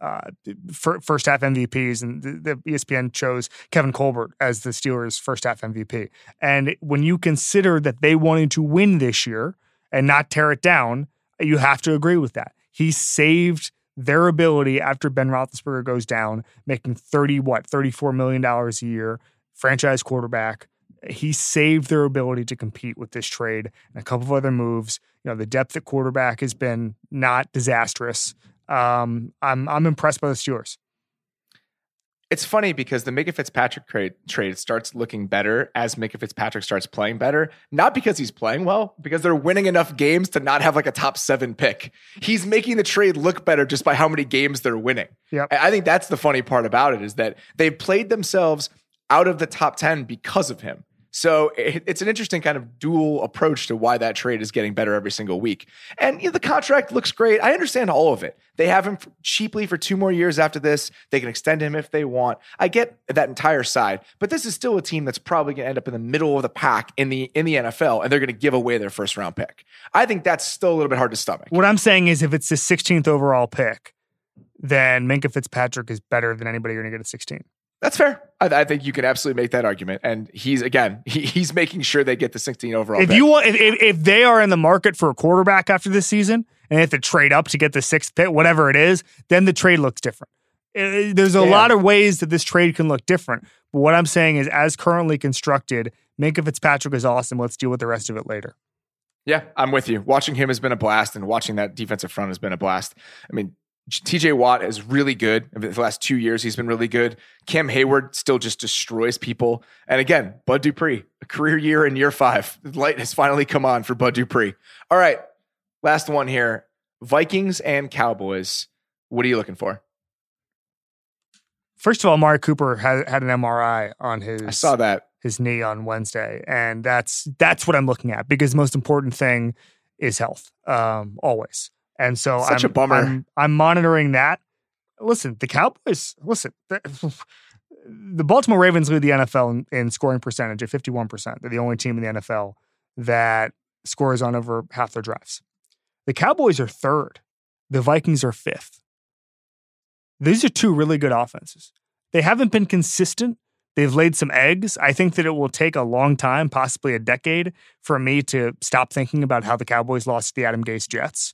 uh, fir- first half MVPs, and the, the ESPN chose Kevin Colbert as the Steelers' first half MVP. And when you consider that they wanted to win this year and not tear it down, you have to agree with that. He saved their ability after Ben Roethlisberger goes down, making thirty what thirty four million dollars a year, franchise quarterback. He saved their ability to compete with this trade and a couple of other moves. You know, the depth at quarterback has been not disastrous. Um, I'm I'm impressed by the Steelers. It's funny because the Minkah Fitzpatrick trade, trade starts looking better as Minkah Fitzpatrick starts playing better. Not because he's playing well, because they're winning enough games to not have like a top seven pick. He's making the trade look better just by how many games they're winning. Yep. I I think that's the funny part about it is that they've played themselves out of the top 10 because of him. So it, it's an interesting kind of dual approach to why that trade is getting better every single week. And you know, the contract looks great. I understand all of it. They have him cheaply for two more years after this. They can extend him if they want. I get that entire side, but this is still a team that's probably going to end up in the middle of the pack in the in the NFL, and they're going to give away their first round pick. I think that's still a little bit hard to stomach. What I'm saying is, if it's the 16th overall pick, then Minkah Fitzpatrick is better than anybody you're going to get at 16. That's fair. I, I, think you can absolutely make that argument. And he's again, he, he's making sure they get the 16 overall. If pick. you want, if, if, if they are in the market for a quarterback after this season and they have to trade up to get the sixth pick, whatever it is, then the trade looks different. Uh, There's a Yeah. lot of ways that this trade can look different. But what I'm saying is, as currently constructed, Minkah Fitzpatrick is awesome. Let's deal with the rest of it later. Yeah, I'm with you. Watching him has been a blast, and watching that defensive front has been a blast. I mean, TJ Watt is really good. The last two years, he's been really good. Cam Heyward still just destroys people. And again, Bud Dupree, a career year in year five. The light has finally come on for Bud Dupree. All right, last one here Vikings and Cowboys. What are you looking for? First of all, Amari Cooper had, had an MRI on his I saw that. his knee on Wednesday, and that's that's what I'm looking at because the most important thing is health, um, always. And so Such I'm, a bummer. I'm, I'm monitoring that. Listen, the Cowboys. Listen, the, Baltimore Ravens lead the NFL in, in scoring percentage at 51. percent They're the only team in the NFL that scores on over half their drives. The Cowboys are third. The Vikings are fifth. These are two really good offenses. They haven't been consistent. They've laid some eggs. I think that it will take a long time, possibly a decade, for me to stop thinking about how the Cowboys lost to the Adam Gase Jets.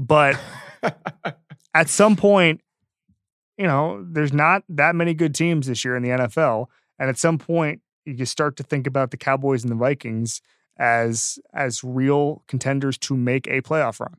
But at some point, you know, there's not that many good teams this year in the NFL. And at some point, you start to think about the Cowboys and the Vikings as as real contenders to make a playoff run.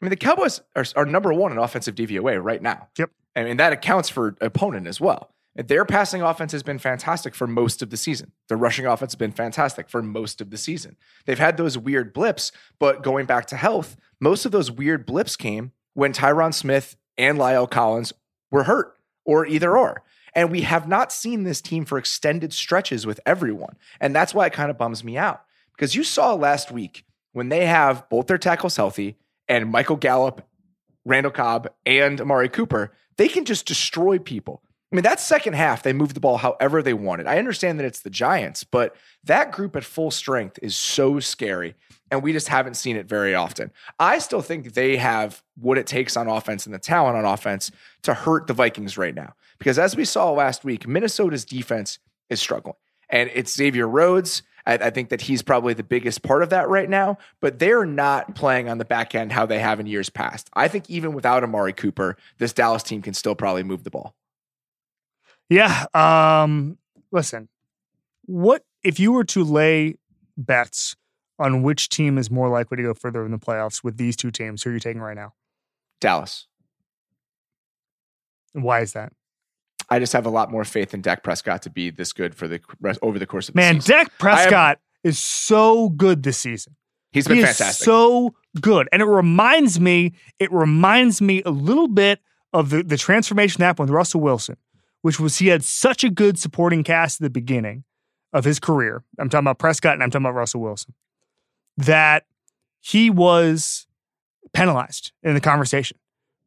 I mean, the Cowboys are, are number one in offensive DVOA right now. Yep. I mean, that accounts for opponent as well. Their passing offense has been fantastic for most of the season. Their rushing offense has been fantastic for most of the season. They've had those weird blips, but going back to health, most of those weird blips came when Tyron Smith and La'el Collins were hurt or either or. And we have not seen this team for extended stretches with everyone. And that's why it kind of bums me out because you saw last week when they have both their tackles healthy and Michael Gallup, Randall Cobb, and Amari Cooper, they can just destroy people. I mean, that second half, they moved the ball however they wanted. I understand that it's the Giants, but that group at full strength is so scary. And we just haven't seen it very often. I still think they have what it takes on offense and the talent on offense to hurt the Vikings right now. Because as we saw last week, Minnesota's defense is struggling. And it's Xavier Rhodes. I, I think that he's probably the biggest part of that right now, but they're not playing on the back end how they have in years past. I think even without Amari Cooper, this Dallas team can still probably move the ball. Yeah. Um, listen, what if you were to lay bets on which team is more likely to go further in the playoffs with these two teams? Who are you taking right now? Dallas. Why is that? I just have a lot more faith in Dak Prescott to be this good for the rest over the course of the season. Man, season. Dak Prescott is so good this season. He's been he fantastic. So good. And it reminds me, it reminds me a little bit of the, the transformation that happened with Russell Wilson, which was he had such a good supporting cast at the beginning of his career. I'm talking about Prescott and I'm talking about Russell Wilson. That he was penalized in the conversation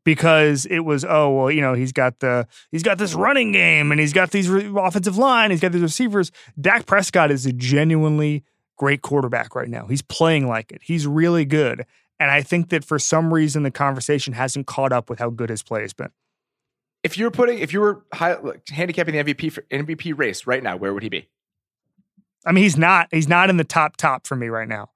because it was oh well you know he's got the he's got this running game and he's got these re- offensive line he's got these receivers. Dak Prescott is a genuinely great quarterback right now. He's playing like it. He's really good. And I think that for some reason the conversation hasn't caught up with how good his play has been if you're putting, if you were high, like, handicapping the MVP for, MVP race right now, where would he be? I mean he's not he's not in the top top for me right now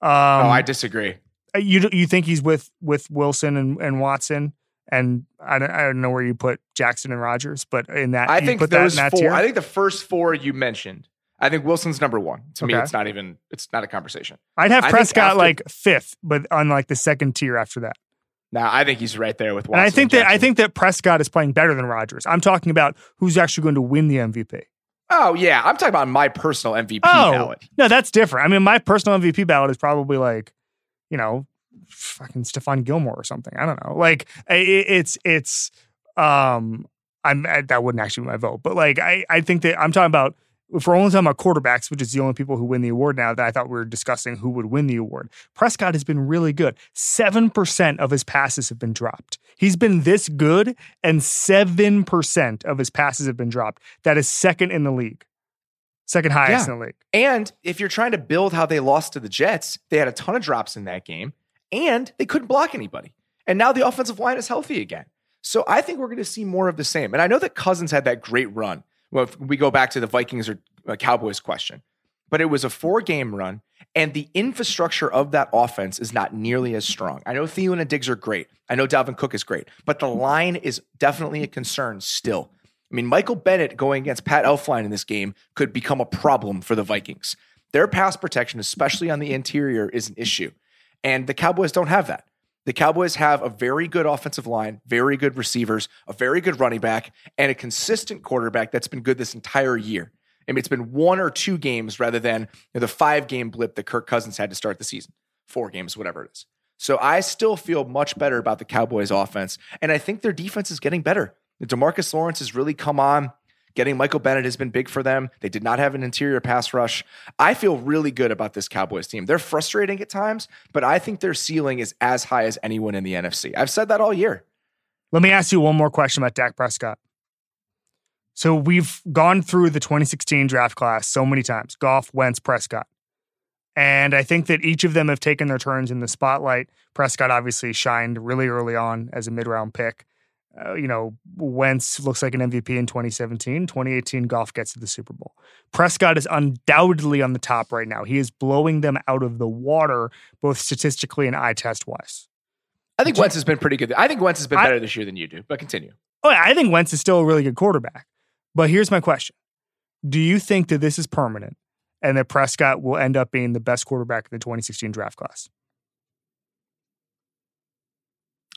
um, oh, I disagree. you you think he's with with Wilson and, and Watson and I don't, I don't know where you put Jackson and Rodgers, but in that I think put those that in that four. tier? I think the first four you mentioned. I think Wilson's number one. To me, it's not even. It's not a conversation. I'd have I Prescott after- like fifth, but on like the second tier after that. Now, I think he's right there with Watson. And I think that I think that Prescott is playing better than Rodgers. I'm talking about who's actually going to win the MVP. Oh yeah, I'm talking about my personal MVP Oh ballot. no, that's different. I mean, my personal MVP ballot is probably like, you know, fucking Stephon Gilmore or something. I don't know. Like i- i- it's it's um I'm I, that wouldn't actually be my vote, but like I I think that I'm talking about if we're only talking about quarterbacks, which is the only people who win the award now, that I thought we were discussing who would win the award. Prescott has been really good. 7% of his passes have been dropped. He's been this good, and 7% of his passes have been dropped. That is second in the league. Second highest Yeah. in the league. And if you're trying to build how they lost to the Jets, they had a ton of drops in that game, and they couldn't block anybody. And now the offensive line is healthy again. So I think we're going to see more of the same. And I know that Cousins had that great run. Well, if we go back to the Vikings or uh, Cowboys question, but it was a four game run, and the infrastructure of that offense is not nearly as strong. I know Thielen and Diggs are great. I know Dalvin Cook is great, but the line is definitely a concern still. I mean, Michael Bennett going against Pat Elflein in this game could become a problem for the Vikings. Their pass protection, especially on the interior, is an issue. And the Cowboys don't have that. The Cowboys have a very good offensive line, very good receivers, a very good running back, and a consistent quarterback that's been good this entire year. I mean, it's been one or two games rather than you know, the five game blip that Kirk Cousins had to start the season, four games, whatever it is. So I still feel much better about the Cowboys offense. And I think their defense is getting better. Demarcus Lawrence has really come on. Getting Michael Bennett has been big for them. They did not have an interior pass rush. I feel really good about this Cowboys team. They're frustrating at times, but I think their ceiling is as high as anyone in the NFC. I've said that all year. Let me ask you one more question about Dak Prescott. So we've gone through the 2016 draft class so many times Goff, Wentz, Prescott. And I think that each of them have taken their turns in the spotlight. Prescott obviously shined really early on as a mid round pick. Uh, you know, Wentz looks like an MVP in 2017. 2018, Goff gets to the Super Bowl. Prescott is undoubtedly on the top right now. He is blowing them out of the water, both statistically and eye test wise. I think Wentz has been pretty good. I think Wentz has been better I, this year than you do, but continue. Oh, I think Wentz is still a really good quarterback. But here's my question Do you think that this is permanent and that Prescott will end up being the best quarterback in the 2016 draft class?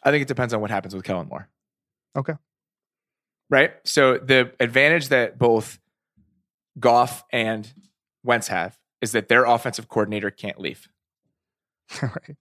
I think it depends on what happens with Kellen Moore. Okay. Right? So the advantage that both Goff and Wentz have is that their offensive coordinator can't leave. right.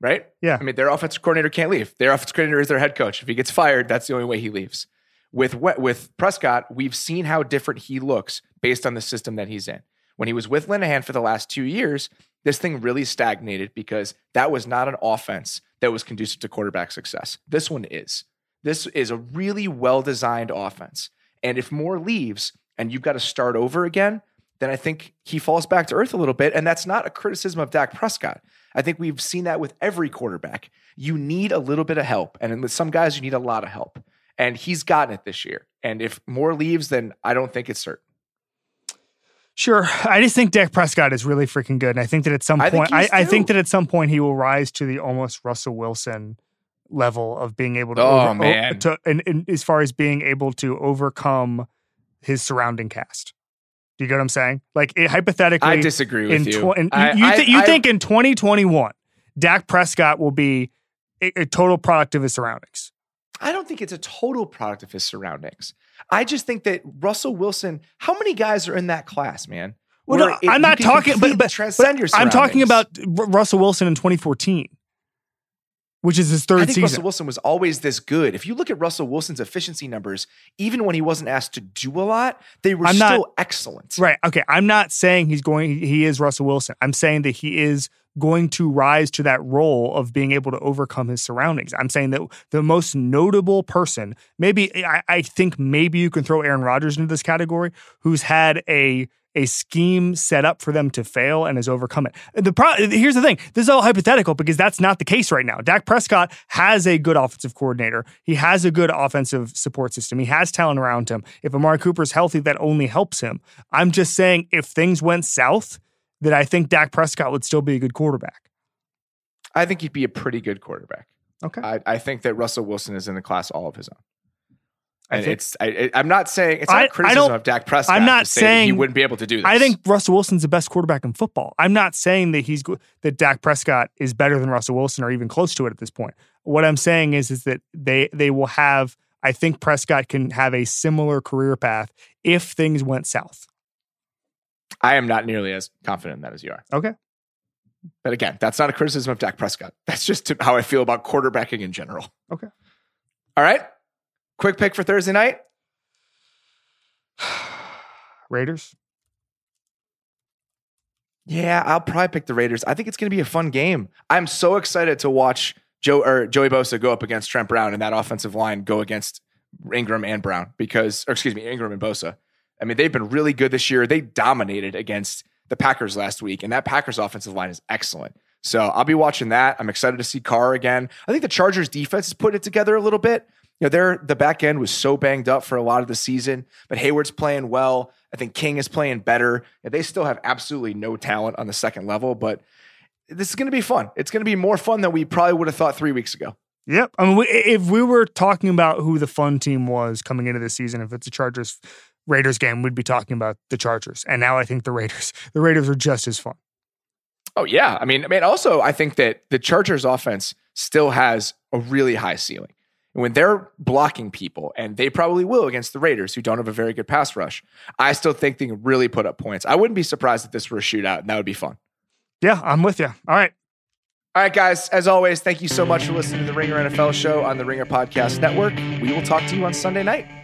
Right? Yeah. I mean, their offensive coordinator can't leave. Their offensive coordinator is their head coach. If he gets fired, that's the only way he leaves. With with Prescott, we've seen how different he looks based on the system that he's in. When he was with Linehan for the last two years, this thing really stagnated because that was not an offense that was conducive to quarterback success. This one is. This is a really well designed offense. And if Moore leaves and you've got to start over again, then I think he falls back to earth a little bit. And that's not a criticism of Dak Prescott. I think we've seen that with every quarterback. You need a little bit of help. And with some guys, you need a lot of help and he's gotten it this year. And if Moore leaves, then I don't think it's certain. Sure, I just think Dak Prescott is really freaking good, and I think that at some I point, I, I, think that at some point he will rise to the almost Russell Wilson level of being able to. Oh over, man! To, and, and as far as being able to overcome his surrounding cast. Do you get what I'm saying? Like it, hypothetically, I disagree with you. Tw- I, you, th- you think in 2021, Dak Prescott will be a, a total product of his surroundings? I don't think it's a total product of his surroundings. I just think that Russell Wilson, how many guys are in that class, man? Well, no, it, I'm not talking, but, but, but I'm talking about Russell Wilson in 2014, which is his third I think season. Russell Wilson was always this good. If you look at Russell Wilson's efficiency numbers, even when he wasn't asked to do a lot, they were I'm still not, excellent. Right. Okay. I'm not saying he's going. He is Russell Wilson. I'm saying that he is going to rise to that role of being able to overcome his surroundings. I'm saying that the most notable person, maybe I, I think maybe you can throw Aaron Rodgers into this category, who's had a a scheme set up for them to fail and has overcome it. The pro- here's the thing: this is all hypothetical because that's not the case right now. Dak Prescott has a good offensive coordinator. He has a good offensive support system. He has talent around him. If Amari Cooper is healthy, that only helps him. I'm just saying, if things went south, that I think Dak Prescott would still be a good quarterback. I think he'd be a pretty good quarterback. Okay. I, I think that Russell Wilson is in the class all of his own. And think, it's I, am not saying it's not I, criticism I of Dak Prescott. I'm not say saying he wouldn't be able to do this. I think Russell Wilson's the best quarterback in football. I'm not saying that he's that Dak Prescott is better than Russell Wilson or even close to it at this point. What I'm saying is is that they they will have. I think Prescott can have a similar career path if things went south. I am not nearly as confident in that as you are. Okay. But again, that's not a criticism of Dak Prescott. That's just how I feel about quarterbacking in general. Okay. All right. Quick pick for Thursday night. Raiders. Yeah, I'll probably pick the Raiders. I think it's going to be a fun game. I'm so excited to watch Joe or Joey Bosa go up against Trent Brown and that offensive line go against Ingram and Brown because, or excuse me, Ingram and Bosa I mean, they've been really good this year. They dominated against the Packers last week, and that Packers offensive line is excellent. So I'll be watching that. I'm excited to see Carr again. I think the Chargers defense is putting it together a little bit. You know, their the back end was so banged up for a lot of the season, but Hayward's playing well. I think King is playing better. They still have absolutely no talent on the second level, but this is going to be fun. It's going to be more fun than we probably would have thought three weeks ago. Yep. I mean, if we were talking about who the fun team was coming into this season, if it's the Chargers Raiders game, we'd be talking about the Chargers. And now I think the Raiders, the Raiders are just as fun. Oh yeah, I mean, I mean, also I think that the Chargers offense still has a really high ceiling. When they're blocking people, and they probably will against the Raiders, who don't have a very good pass rush, I still think they can really put up points. I wouldn't be surprised if this were a shootout, and that would be fun. Yeah, I'm with you. All right. All right, guys. As always, thank you so much for listening to the Ringer NFL show on the Ringer Podcast Network. We will talk to you on Sunday night.